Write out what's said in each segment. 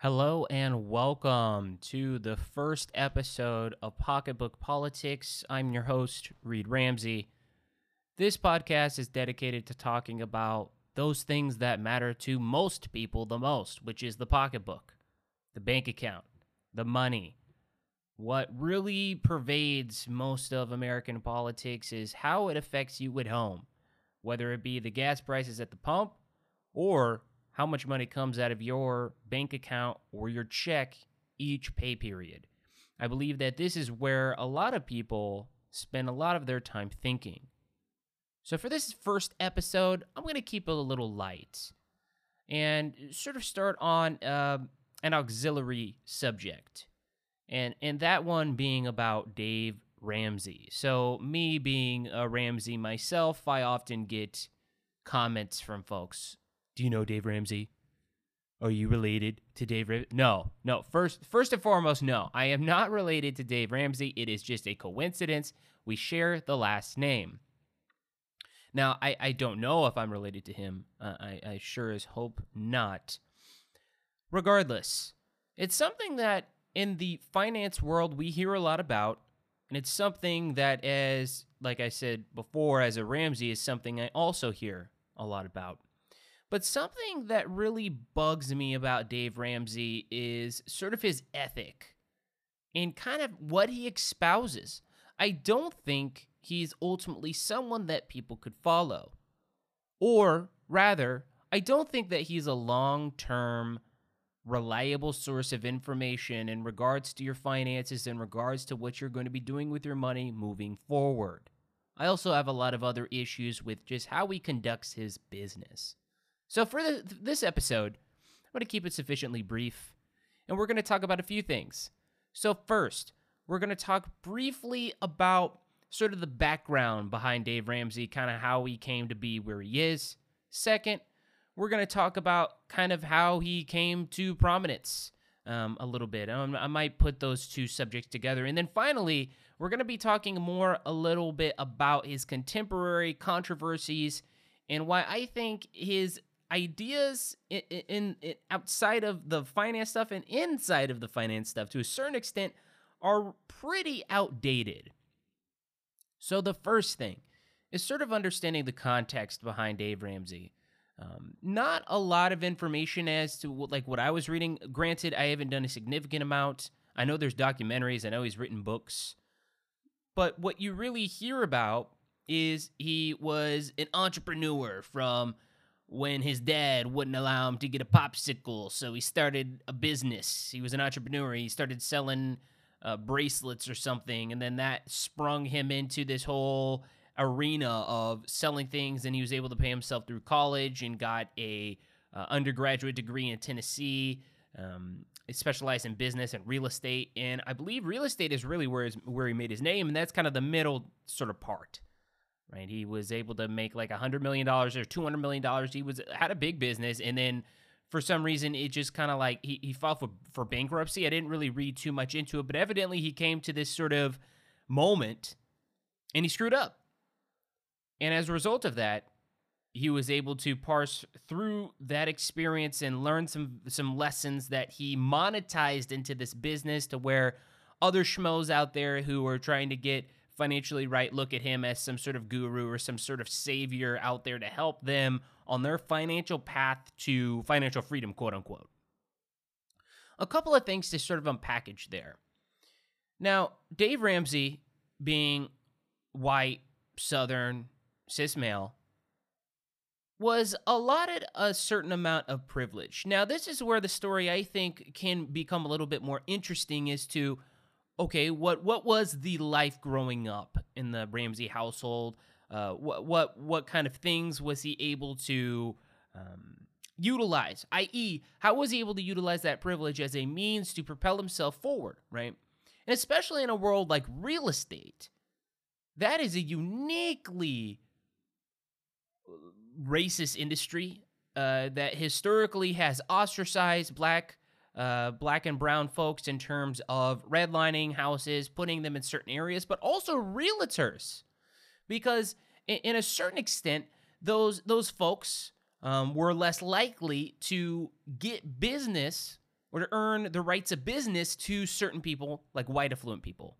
Hello and welcome to the first episode of Pocketbook Politics. I'm your host, Reed Ramsey. This podcast is dedicated to talking about those things that matter to most people the most, which is the pocketbook, the bank account, the money. What really pervades most of American politics is how it affects you at home, whether it be the gas prices at the pump or how much money comes out of your bank account or your check each pay period. I believe that this is where a lot of people spend a lot of their time thinking. So, for this first episode, I'm going to keep it a little light and sort of start on uh, an auxiliary subject, and and that one being about Dave Ramsey. So, me being a Ramsey myself, I often get comments from folks. Do you know Dave Ramsey? Are you related to Dave Ramsey? No, no. First, first and foremost, no. I am not related to Dave Ramsey. It is just a coincidence. We share the last name. Now, I, I don't know if I'm related to him. Uh, I, I sure as hope not. Regardless, it's something that in the finance world we hear a lot about. And it's something that, as like I said before, as a Ramsey, is something I also hear a lot about. But something that really bugs me about Dave Ramsey is sort of his ethic and kind of what he espouses. I don't think he's ultimately someone that people could follow. Or rather, I don't think that he's a long term, reliable source of information in regards to your finances, in regards to what you're going to be doing with your money moving forward. I also have a lot of other issues with just how he conducts his business. So, for the, this episode, I'm going to keep it sufficiently brief, and we're going to talk about a few things. So, first, we're going to talk briefly about sort of the background behind Dave Ramsey, kind of how he came to be where he is. Second, we're going to talk about kind of how he came to prominence um, a little bit. Um, I might put those two subjects together. And then finally, we're going to be talking more a little bit about his contemporary controversies and why I think his ideas in, in, in, outside of the finance stuff and inside of the finance stuff to a certain extent are pretty outdated. So the first thing is sort of understanding the context behind Dave Ramsey. Um, not a lot of information as to like what I was reading. Granted, I haven't done a significant amount. I know there's documentaries. I know he's written books, but what you really hear about is he was an entrepreneur from when his dad wouldn't allow him to get a popsicle, so he started a business. He was an entrepreneur. He started selling uh, bracelets or something, and then that sprung him into this whole arena of selling things. And he was able to pay himself through college and got a uh, undergraduate degree in Tennessee. Um, specialized in business and real estate, and I believe real estate is really where his, where he made his name, and that's kind of the middle sort of part right? He was able to make like a hundred million dollars or two hundred million dollars. He was had a big business, and then for some reason it just kind of like he, he filed for, for bankruptcy. I didn't really read too much into it, but evidently he came to this sort of moment and he screwed up. And as a result of that, he was able to parse through that experience and learn some some lessons that he monetized into this business to where other schmoes out there who are trying to get financially right look at him as some sort of guru or some sort of savior out there to help them on their financial path to financial freedom, quote unquote. A couple of things to sort of unpackage there. Now, Dave Ramsey, being white, southern, cis male, was allotted a certain amount of privilege. Now, this is where the story I think can become a little bit more interesting as to okay, what what was the life growing up in the Ramsey household? Uh, what what what kind of things was he able to um, utilize? I.e., how was he able to utilize that privilege as a means to propel himself forward? Right, and especially in a world like real estate, that is a uniquely racist industry uh, that historically has ostracized black uh, black and brown folks in terms of redlining houses, putting them in certain areas, but also realtors, because in, in a certain extent, those those folks um, were less likely to get business or to earn the rights of business to certain people, like white affluent people.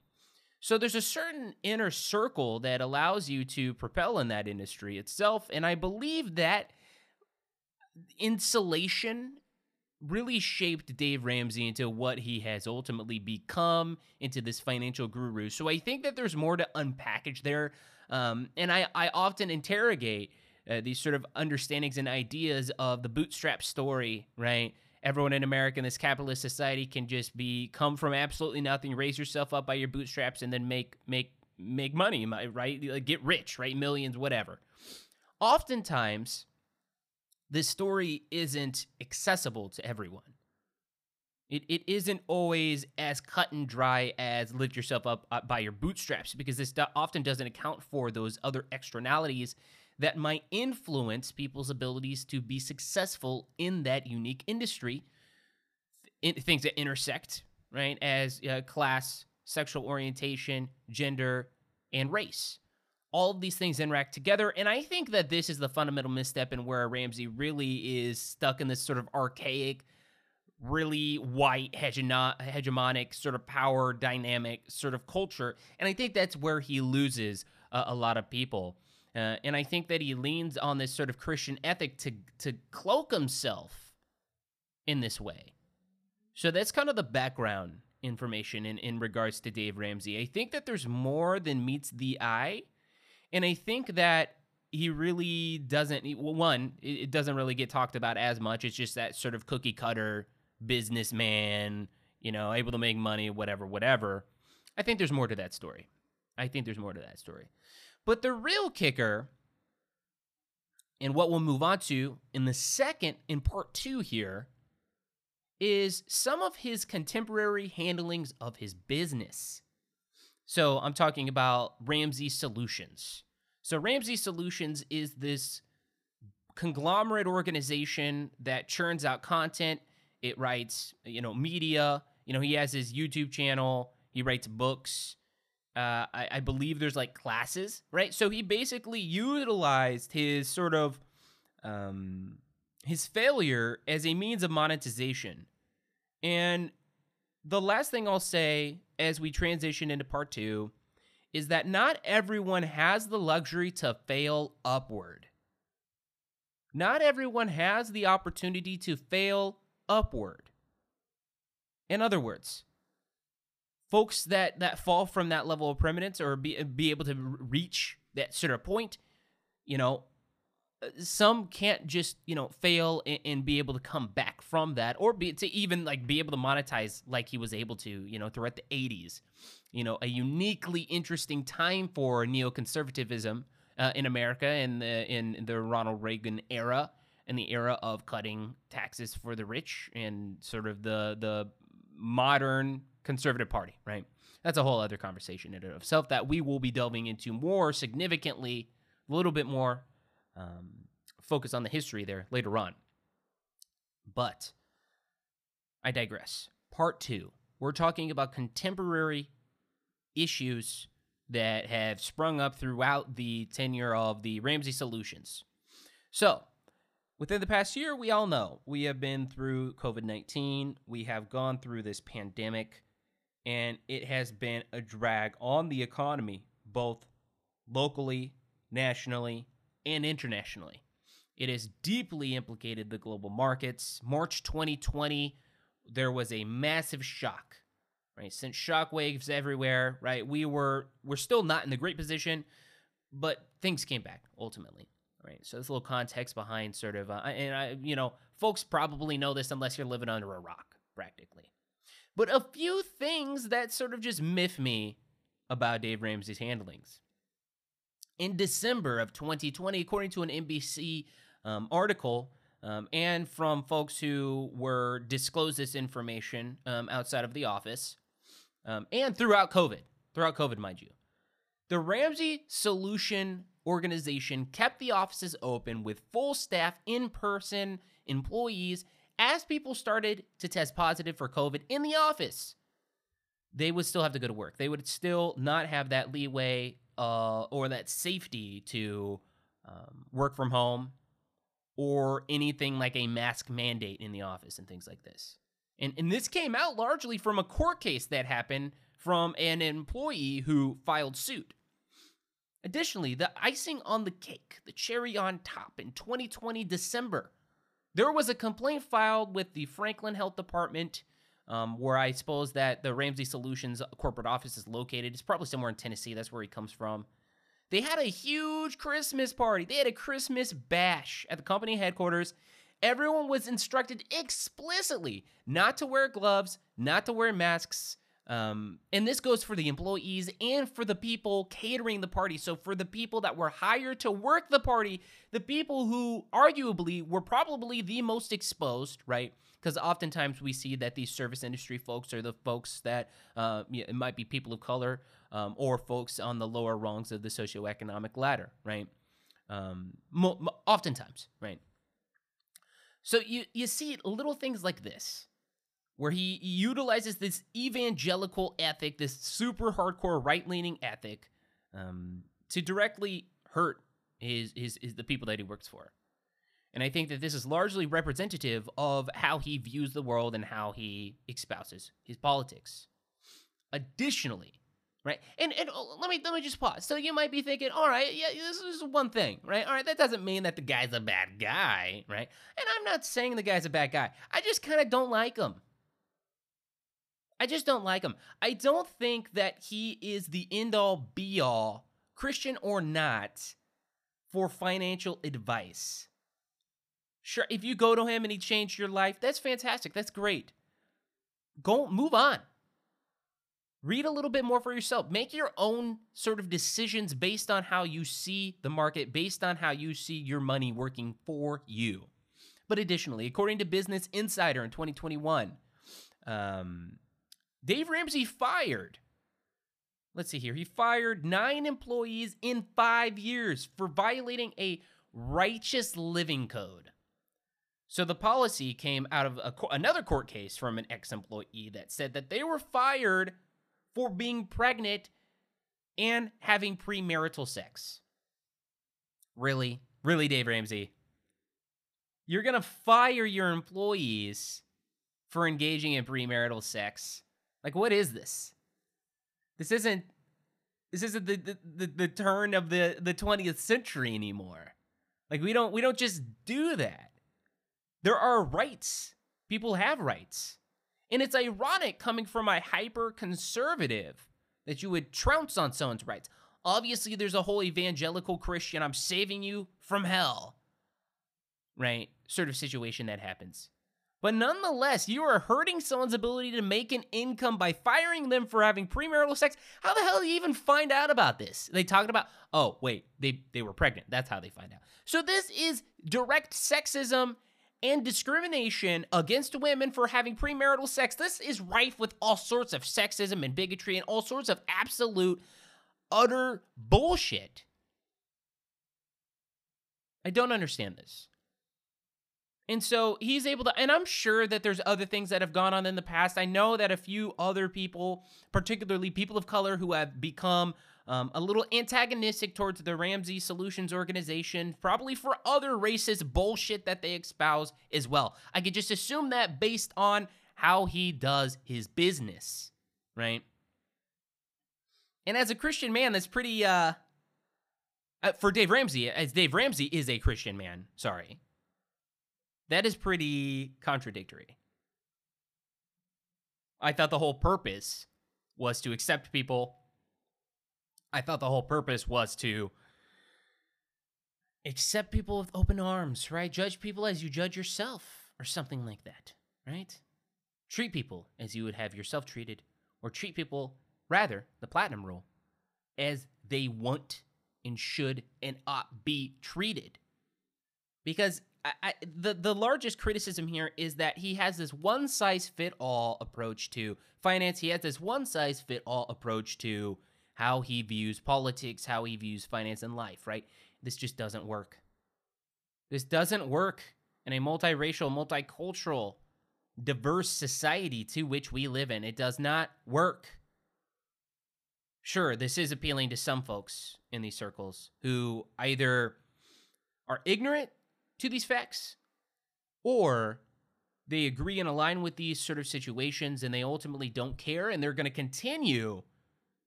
So there's a certain inner circle that allows you to propel in that industry itself. And I believe that insulation really shaped Dave Ramsey into what he has ultimately become into this financial guru. So I think that there's more to unpackage there. Um, and I, I often interrogate uh, these sort of understandings and ideas of the bootstrap story, right? Everyone in America in this capitalist society can just be come from absolutely nothing, raise yourself up by your bootstraps, and then make make make money, right? Like get rich, right? Millions, whatever. Oftentimes, this story isn't accessible to everyone. It, it isn't always as cut and dry as lift yourself up by your bootstraps because this often doesn't account for those other externalities that might influence people's abilities to be successful in that unique industry. In, things that intersect, right, as uh, class, sexual orientation, gender, and race. All of these things interact together, and I think that this is the fundamental misstep in where Ramsey really is stuck in this sort of archaic, really white, hegemonic, sort of power dynamic sort of culture, and I think that's where he loses uh, a lot of people. Uh, and I think that he leans on this sort of Christian ethic to to cloak himself in this way. So that's kind of the background information in, in regards to Dave Ramsey. I think that there's more than meets the eye. And I think that he really doesn't, one, it doesn't really get talked about as much. It's just that sort of cookie cutter businessman, you know, able to make money, whatever, whatever. I think there's more to that story. I think there's more to that story. But the real kicker, and what we'll move on to in the second, in part two here, is some of his contemporary handlings of his business. So I'm talking about Ramsey Solutions. So Ramsey Solutions is this conglomerate organization that churns out content. It writes, you know, media. You know, he has his YouTube channel. He writes books. Uh, I, I believe there's like classes, right? So he basically utilized his sort of um, his failure as a means of monetization. And the last thing I'll say as we transition into part two is that not everyone has the luxury to fail upward. Not everyone has the opportunity to fail upward. In other words, folks that that fall from that level of preeminence or be be able to reach that sort of point, you know, some can't just you know fail and, and, be able to come back from that or be to even like be able to monetize like he was able to you know throughout the 80s you know a uniquely interesting time for neoconservatism uh, in america in the in the ronald reagan era in the era of cutting taxes for the rich and sort of the the modern conservative party, right? That's a whole other conversation in and of itself that we will be delving into more significantly, a little bit more um, focus on the history there later on. But I digress. Part two, we're talking about contemporary issues that have sprung up throughout the tenure of the Ramsey Solutions. So, within the past year, we all know we have been through COVID 19, we have gone through this pandemic and it has been a drag on the economy, both locally, nationally, and internationally. It has deeply implicated the global markets. March 2020, there was a massive shock, right? Since shockwaves everywhere, right? We were we're still not in the great position, but things came back ultimately, right? So a little context behind sort of, uh, and I, you know, folks probably know this unless you're living under a rock, practically. But a few things that sort of just miff me about Dave Ramsey's handlings. In December of 2020, according to an NBC um, article, um, and from folks who were disclosed this information um, outside of the office, um, and throughout COVID, throughout COVID, mind you, the Ramsey Solution organization kept the offices open with full staff, in person employees, as people started to test positive for COVID in the office, they would still have to go to work. They would still not have that leeway uh, or that safety to um, work from home or anything like a mask mandate in the office and things like this. And, and this came out largely from a court case that happened from an employee who filed suit. Additionally, the icing on the cake, the cherry on top, in 2020 December, there was a complaint filed with the Franklin Health Department, um, where I suppose that the Ramsey Solutions corporate office is located. It's probably somewhere in Tennessee. That's where he comes from. They had a huge Christmas party. They had a Christmas bash at the company headquarters. Everyone was instructed explicitly not to wear gloves, not to wear masks. Um, and this goes for the employees and for the people catering the party. So, for the people that were hired to work the party, the people who arguably were probably the most exposed, right? Because oftentimes we see that these service industry folks are the folks that uh, it might be people of color um, or folks on the lower rungs of the socioeconomic ladder, right? Um, mo- mo- oftentimes, right? So you you see little things like this, where he utilizes this evangelical ethic, this super hardcore right leaning ethic, um, to directly hurt his, his his the people that he works for. And I think that this is largely representative of how he views the world and how he espouses his politics. Additionally, right? And and oh, let me let me just pause. So you might be thinking, all right, yeah, this is one thing, right? All right, that doesn't mean that the guy's a bad guy, right? And I'm not saying the guy's a bad guy. I just kind of don't like him. I just don't like him. I don't think that he is the end all be all, Christian or not, for financial advice. Sure, if you go to him and he changed your life, that's fantastic. That's great. Go move on. Read a little bit more for yourself. Make your own sort of decisions based on how you see the market, based on how you see your money working for you. But additionally, according to Business Insider in 2021, um, Dave Ramsey fired. Let's see here. He fired nine employees in five years for violating a righteous living code. So the policy came out of a, another court case from an ex employee that said that they were fired for being pregnant and having premarital sex. Really? Really, Dave Ramsey? You're going to fire your employees for engaging in premarital sex. Like, what is this? This isn't. This isn't the, the, the, the turn of the, the 20th century anymore. Like we don't we don't just do that. There are rights. People have rights. And it's ironic coming from a hyper conservative that you would trounce on someone's rights. Obviously, there's a whole evangelical Christian, I'm saving you from hell, right? Sort of situation that happens. But nonetheless, you are hurting someone's ability to make an income by firing them for having premarital sex. How the hell do you even find out about this? They talked about, oh, wait, they, they were pregnant. That's how they find out. So this is direct sexism and discrimination against women for having premarital sex. This is rife with all sorts of sexism and bigotry and all sorts of absolute, utter bullshit. I don't understand this. And so he's able to, and I'm sure that there's other things that have gone on in the past. I know that a few other people, particularly people of color who have become um, a little antagonistic towards the Ramsey Solutions organization, probably for other racist bullshit that they espouse as well. I could just assume that based on how he does his business, right? And as a Christian man, that's pretty, uh, uh for Dave Ramsey, as Dave Ramsey is a Christian man, sorry, that is pretty contradictory. I thought the whole purpose was to accept people I thought the whole purpose was to accept people with open arms, right? Judge people as you judge yourself, or something like that, right? Treat people as you would have yourself treated, or treat people, rather, the platinum rule, as they want and should and ought be treated. Because I, the the largest criticism here is that he has this one size fit all approach to finance. He has this one size fit all approach to how he views politics, how he views finance and life, right? This just doesn't work. This doesn't work in a multiracial, multicultural, diverse society to which we live in. It does not work. Sure, this is appealing to some folks in these circles who either are ignorant to these facts or they agree and align with these sort of situations and they ultimately don't care and they're going to continue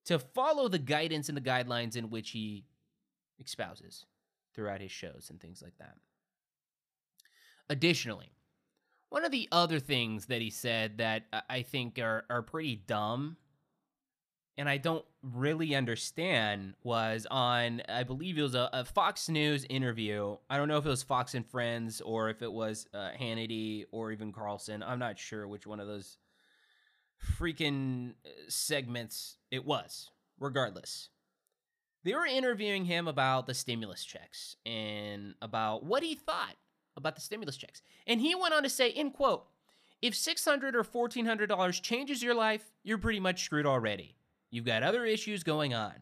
to follow the guidance and the guidelines in which he espouses throughout his shows and things like that. Additionally, one of the other things that he said that I think are, are pretty dumb and I don't really understand was on, I believe it was a, a, Fox News interview. I don't know if it was Fox and Friends or if it was uh, Hannity or even Carlson. I'm not sure which one of those freaking uh, segments it was. Regardless, they were interviewing him about the stimulus checks and about what he thought about the stimulus checks. And he went on to say, in quote, if 600 or $1,400 changes your life, you're pretty much screwed already. You've got other issues going on.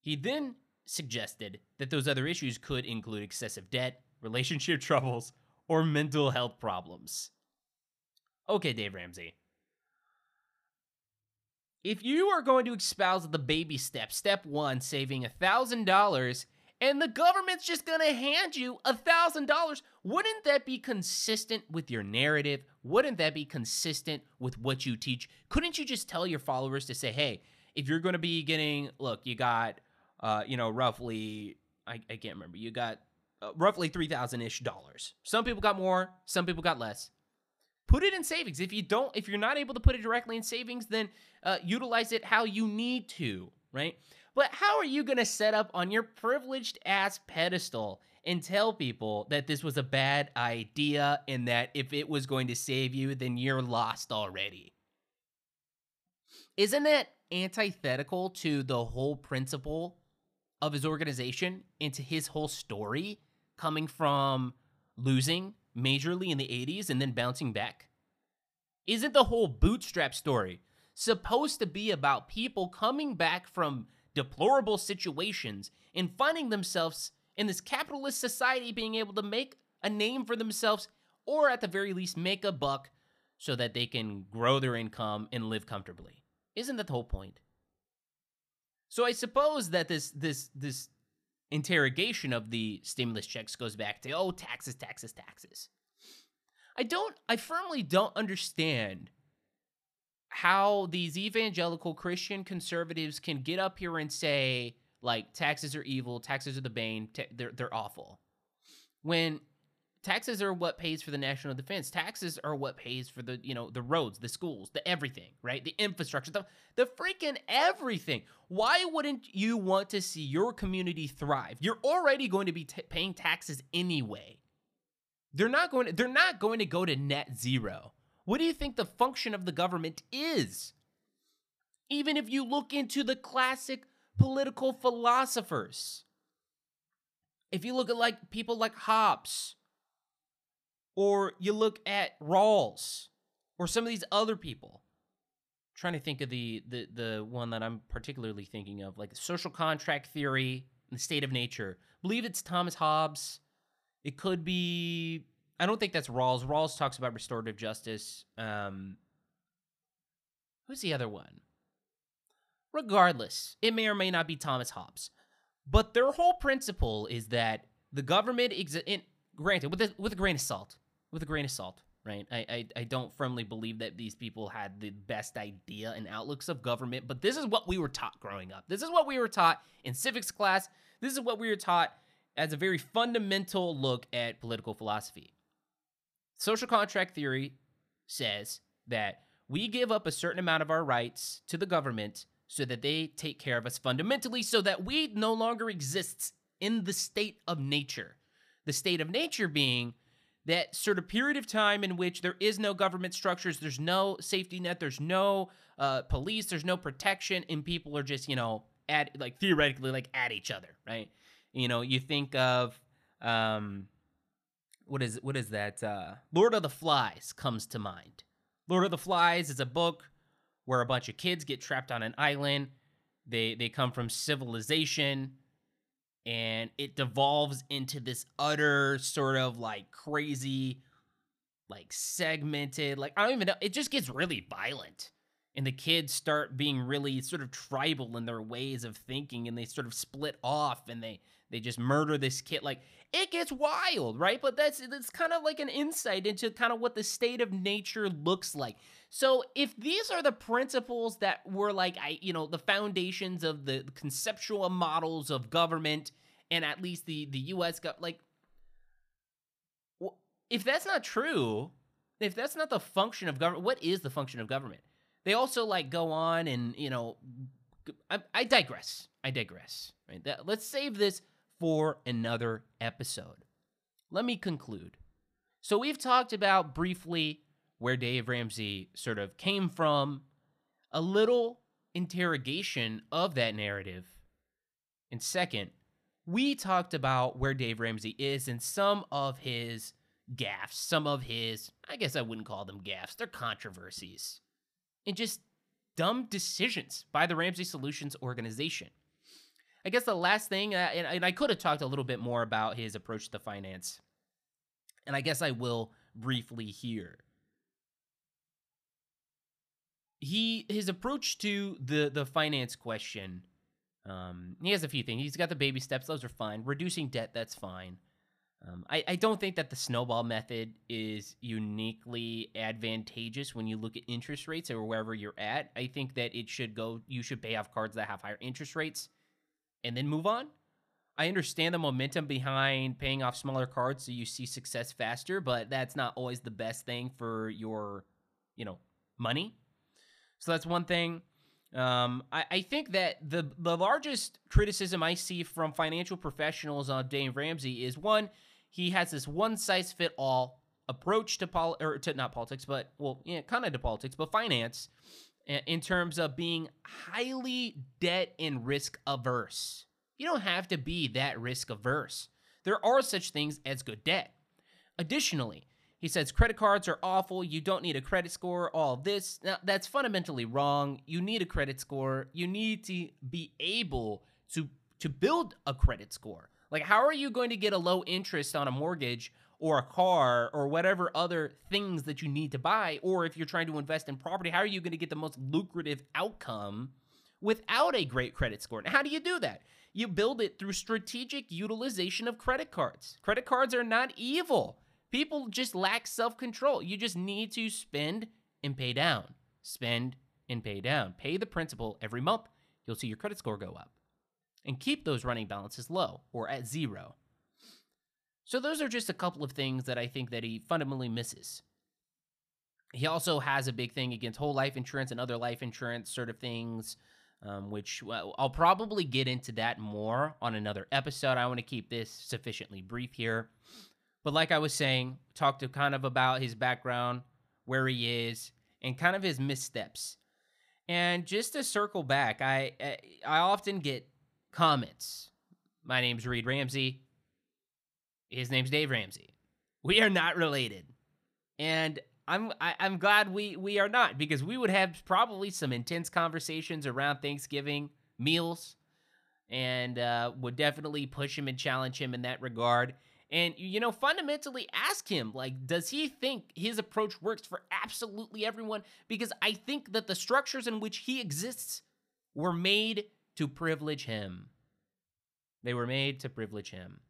He then suggested that those other issues could include excessive debt, relationship troubles, or mental health problems. Okay, Dave Ramsey. If you are going to espouse the baby step, step one, saving $1,000, and the government's just going to hand you a $1,000, wouldn't that be consistent with your narrative? Wouldn't that be consistent with what you teach? Couldn't you just tell your followers to say, hey, if you're going to be getting, look, you got, uh, you know, roughly, I, I can't remember, you got uh, roughly 3000 ish dollars. Some people got more, some people got less. Put it in savings. If you don't, if you're not able to put it directly in savings, then uh, utilize it how you need to, right? But how are you going to set up on your privileged ass pedestal and tell people that this was a bad idea and that if it was going to save you, then you're lost already? Isn't that antithetical to the whole principle of his organization and to his whole story coming from losing majorly in the 80s and then bouncing back? Isn't the whole bootstrap story supposed to be about people coming back from deplorable situations and finding themselves in this capitalist society being able to make a name for themselves or at the very least make a buck so that they can grow their income and live comfortably? Isn't that the whole point? So I suppose that this this this interrogation of the stimulus checks goes back to oh taxes taxes taxes I don't, I firmly don't understand how these evangelical Christian conservatives can get up here and say, like, taxes are evil, taxes are the bane, they're, they're awful. When taxes are what pays for the national defense, taxes are what pays for the, you know, the roads, the schools, the everything, right? The infrastructure, the, the freaking everything. Why wouldn't you want to see your community thrive? You're already going to be t- paying taxes anyway. They're not going to, they're not going to go to net zero. What do you think the function of the government is? Even if you look into the classic political philosophers. If you look at like people like Hobbes or you look at Rawls or some of these other people. I'm trying to think of the the the one that I'm particularly thinking of like social contract theory and the state of nature. I believe it's Thomas Hobbes it could be. I don't think that's Rawls. Rawls talks about restorative justice. Um, who's the other one? Regardless, it may or may not be Thomas Hobbes, but their whole principle is that the government exists. Granted, with a, with a grain of salt, with a grain of salt, right? I, I I don't firmly believe that these people had the best idea and outlooks of government, but this is what we were taught growing up. This is what we were taught in civics class. This is what we were taught as a very fundamental look at political philosophy. Social contract theory says that we give up a certain amount of our rights to the government so that they take care of us fundamentally so that we no longer exists in the state of nature. The state of nature being that sort of period of time in which there is no government structures, there's no safety net, there's no uh, police, there's no protection, and people are just, you know, at like theoretically like at each other, right? You know, you think of um, what is what is that? Uh, Lord of the Flies comes to mind. Lord of the Flies is a book where a bunch of kids get trapped on an island. They they come from civilization and it devolves into this utter sort of like crazy like segmented like I don't even know it just gets really violent. and the kids start being really sort of tribal in their ways of thinking and they sort of split off and they they just murder this kid like it gets wild right? But that's that's kind of like an insight into kind of what the state of nature looks like. So if these are the principles that were like i you know the foundations of the conceptual models of government and at least the the us got like if that's not true if that's not the function of government what is the function of government? They also like go on and you know I, I digress. I digress right? That, let's save this for another episode. Let me conclude. So, we've talked about briefly where Dave Ramsey sort of came from, a little interrogation of that narrative. And second, we talked about where Dave Ramsey is and some of his gaffes, some of his, I guess I wouldn't call them gaffes, they're controversies, and just dumb decisions by the Ramsey Solutions organization. I guess the last thing, uh, and, and I could have talked a little bit more about his approach to finance, and I guess I will briefly here. He his approach to the the finance question. Um, he has a few things. He's got the baby steps; those are fine. Reducing debt, that's fine. Um, I, I don't think that the snowball method is uniquely advantageous when you look at interest rates or wherever you're at. I think that it should go. You should pay off cards that have higher interest rates and then move on. I understand the momentum behind paying off smaller cards so you see success faster, but that's not always the best thing for your, you know, money. So that's one thing. Um, I, I think that the the largest criticism I see from financial professionals on Dave Ramsey is one, he has this one size fit all approach to pol or to not politics, but well, yeah, kind of to politics, but finance in terms of being highly debt and risk averse. You don't have to be that risk averse. There are such things as good debt. Additionally, he says credit cards are awful. You don't need a credit score. All this. Now, that's fundamentally wrong. You need a credit score. You need to be able to to build a credit score. Like how are you going to get a low interest on a mortgage or a car or whatever other things that you need to buy, or if you're trying to invest in property, how are you going to get the most lucrative outcome without a great credit score? And how do you do that? You build it through strategic utilization of credit cards. Credit cards are not evil. People just lack self control. You just need to spend and pay down. Spend and pay down. Pay the principal every month. You'll see your credit score go up. And keep those running balances low or at zero. So those are just a couple of things that I think that he fundamentally misses. He also has a big thing against whole life insurance and other life insurance sort of things, um, which well, I'll probably get into that more on another episode. I want to keep this sufficiently brief here. But like I was saying, talk to kind of about his background, where he is, and kind of his missteps. And just to circle back, I I often get comments. My name's Reed Ramsey. His name's Dave Ramsey. We are not related, and I'm I, am i am glad we we are not because we would have probably some intense conversations around Thanksgiving meals, and uh, would definitely push him and challenge him in that regard. And you know, fundamentally ask him like, does he think his approach works for absolutely everyone? Because I think that the structures in which he exists were made to privilege him. They were made to privilege him.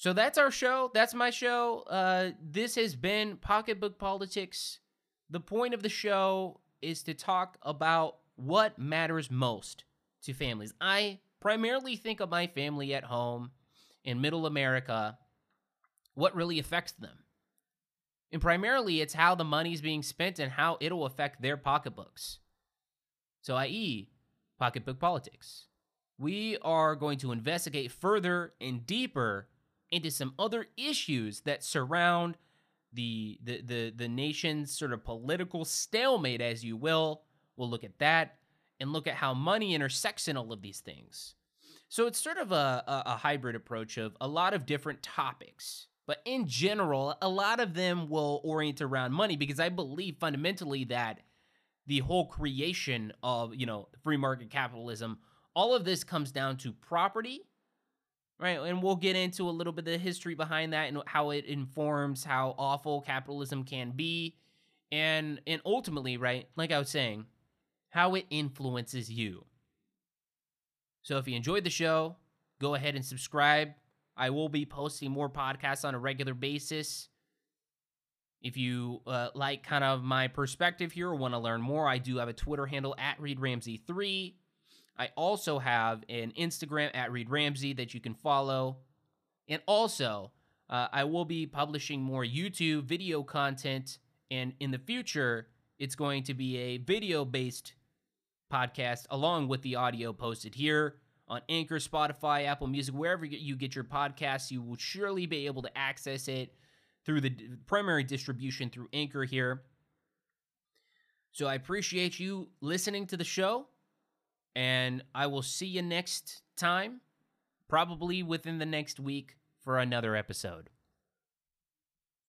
So that's our show. That's my show. Uh, this has been Pocketbook Politics. The point of the show is to talk about what matters most to families. I primarily think of my family at home in middle America, what really affects them. And primarily, it's how the money's being spent and how it'll affect their pocketbooks. So, i.e., pocketbook politics. We are going to investigate further and deeper into some other issues that surround the the the, the nation's sort of political stalemate, as you will. We'll look at that and look at how money intersects in all of these things. So it's sort of a, a, a hybrid approach of a lot of different topics. But in general, a lot of them will orient around money because I believe fundamentally that the whole creation of, you know, free market capitalism, all of this comes down to property right? And we'll get into a little bit of the history behind that and how it informs how awful capitalism can be and and ultimately, right, like I was saying, how it influences you. So if you enjoyed the show, go ahead and subscribe. I will be posting more podcasts on a regular basis. If you uh, like kind of my perspective here or want to learn more, I do have a Twitter handle at ReedRamsey3. I also have an Instagram at Reed Ramsey that you can follow. And also, uh, I will be publishing more YouTube video content. And in the future, it's going to be a video based podcast along with the audio posted here on Anchor, Spotify, Apple Music, wherever you get your podcasts. You will surely be able to access it through the primary distribution through Anchor here. So I appreciate you listening to the show, and I will see you next time, probably within the next week, for another episode.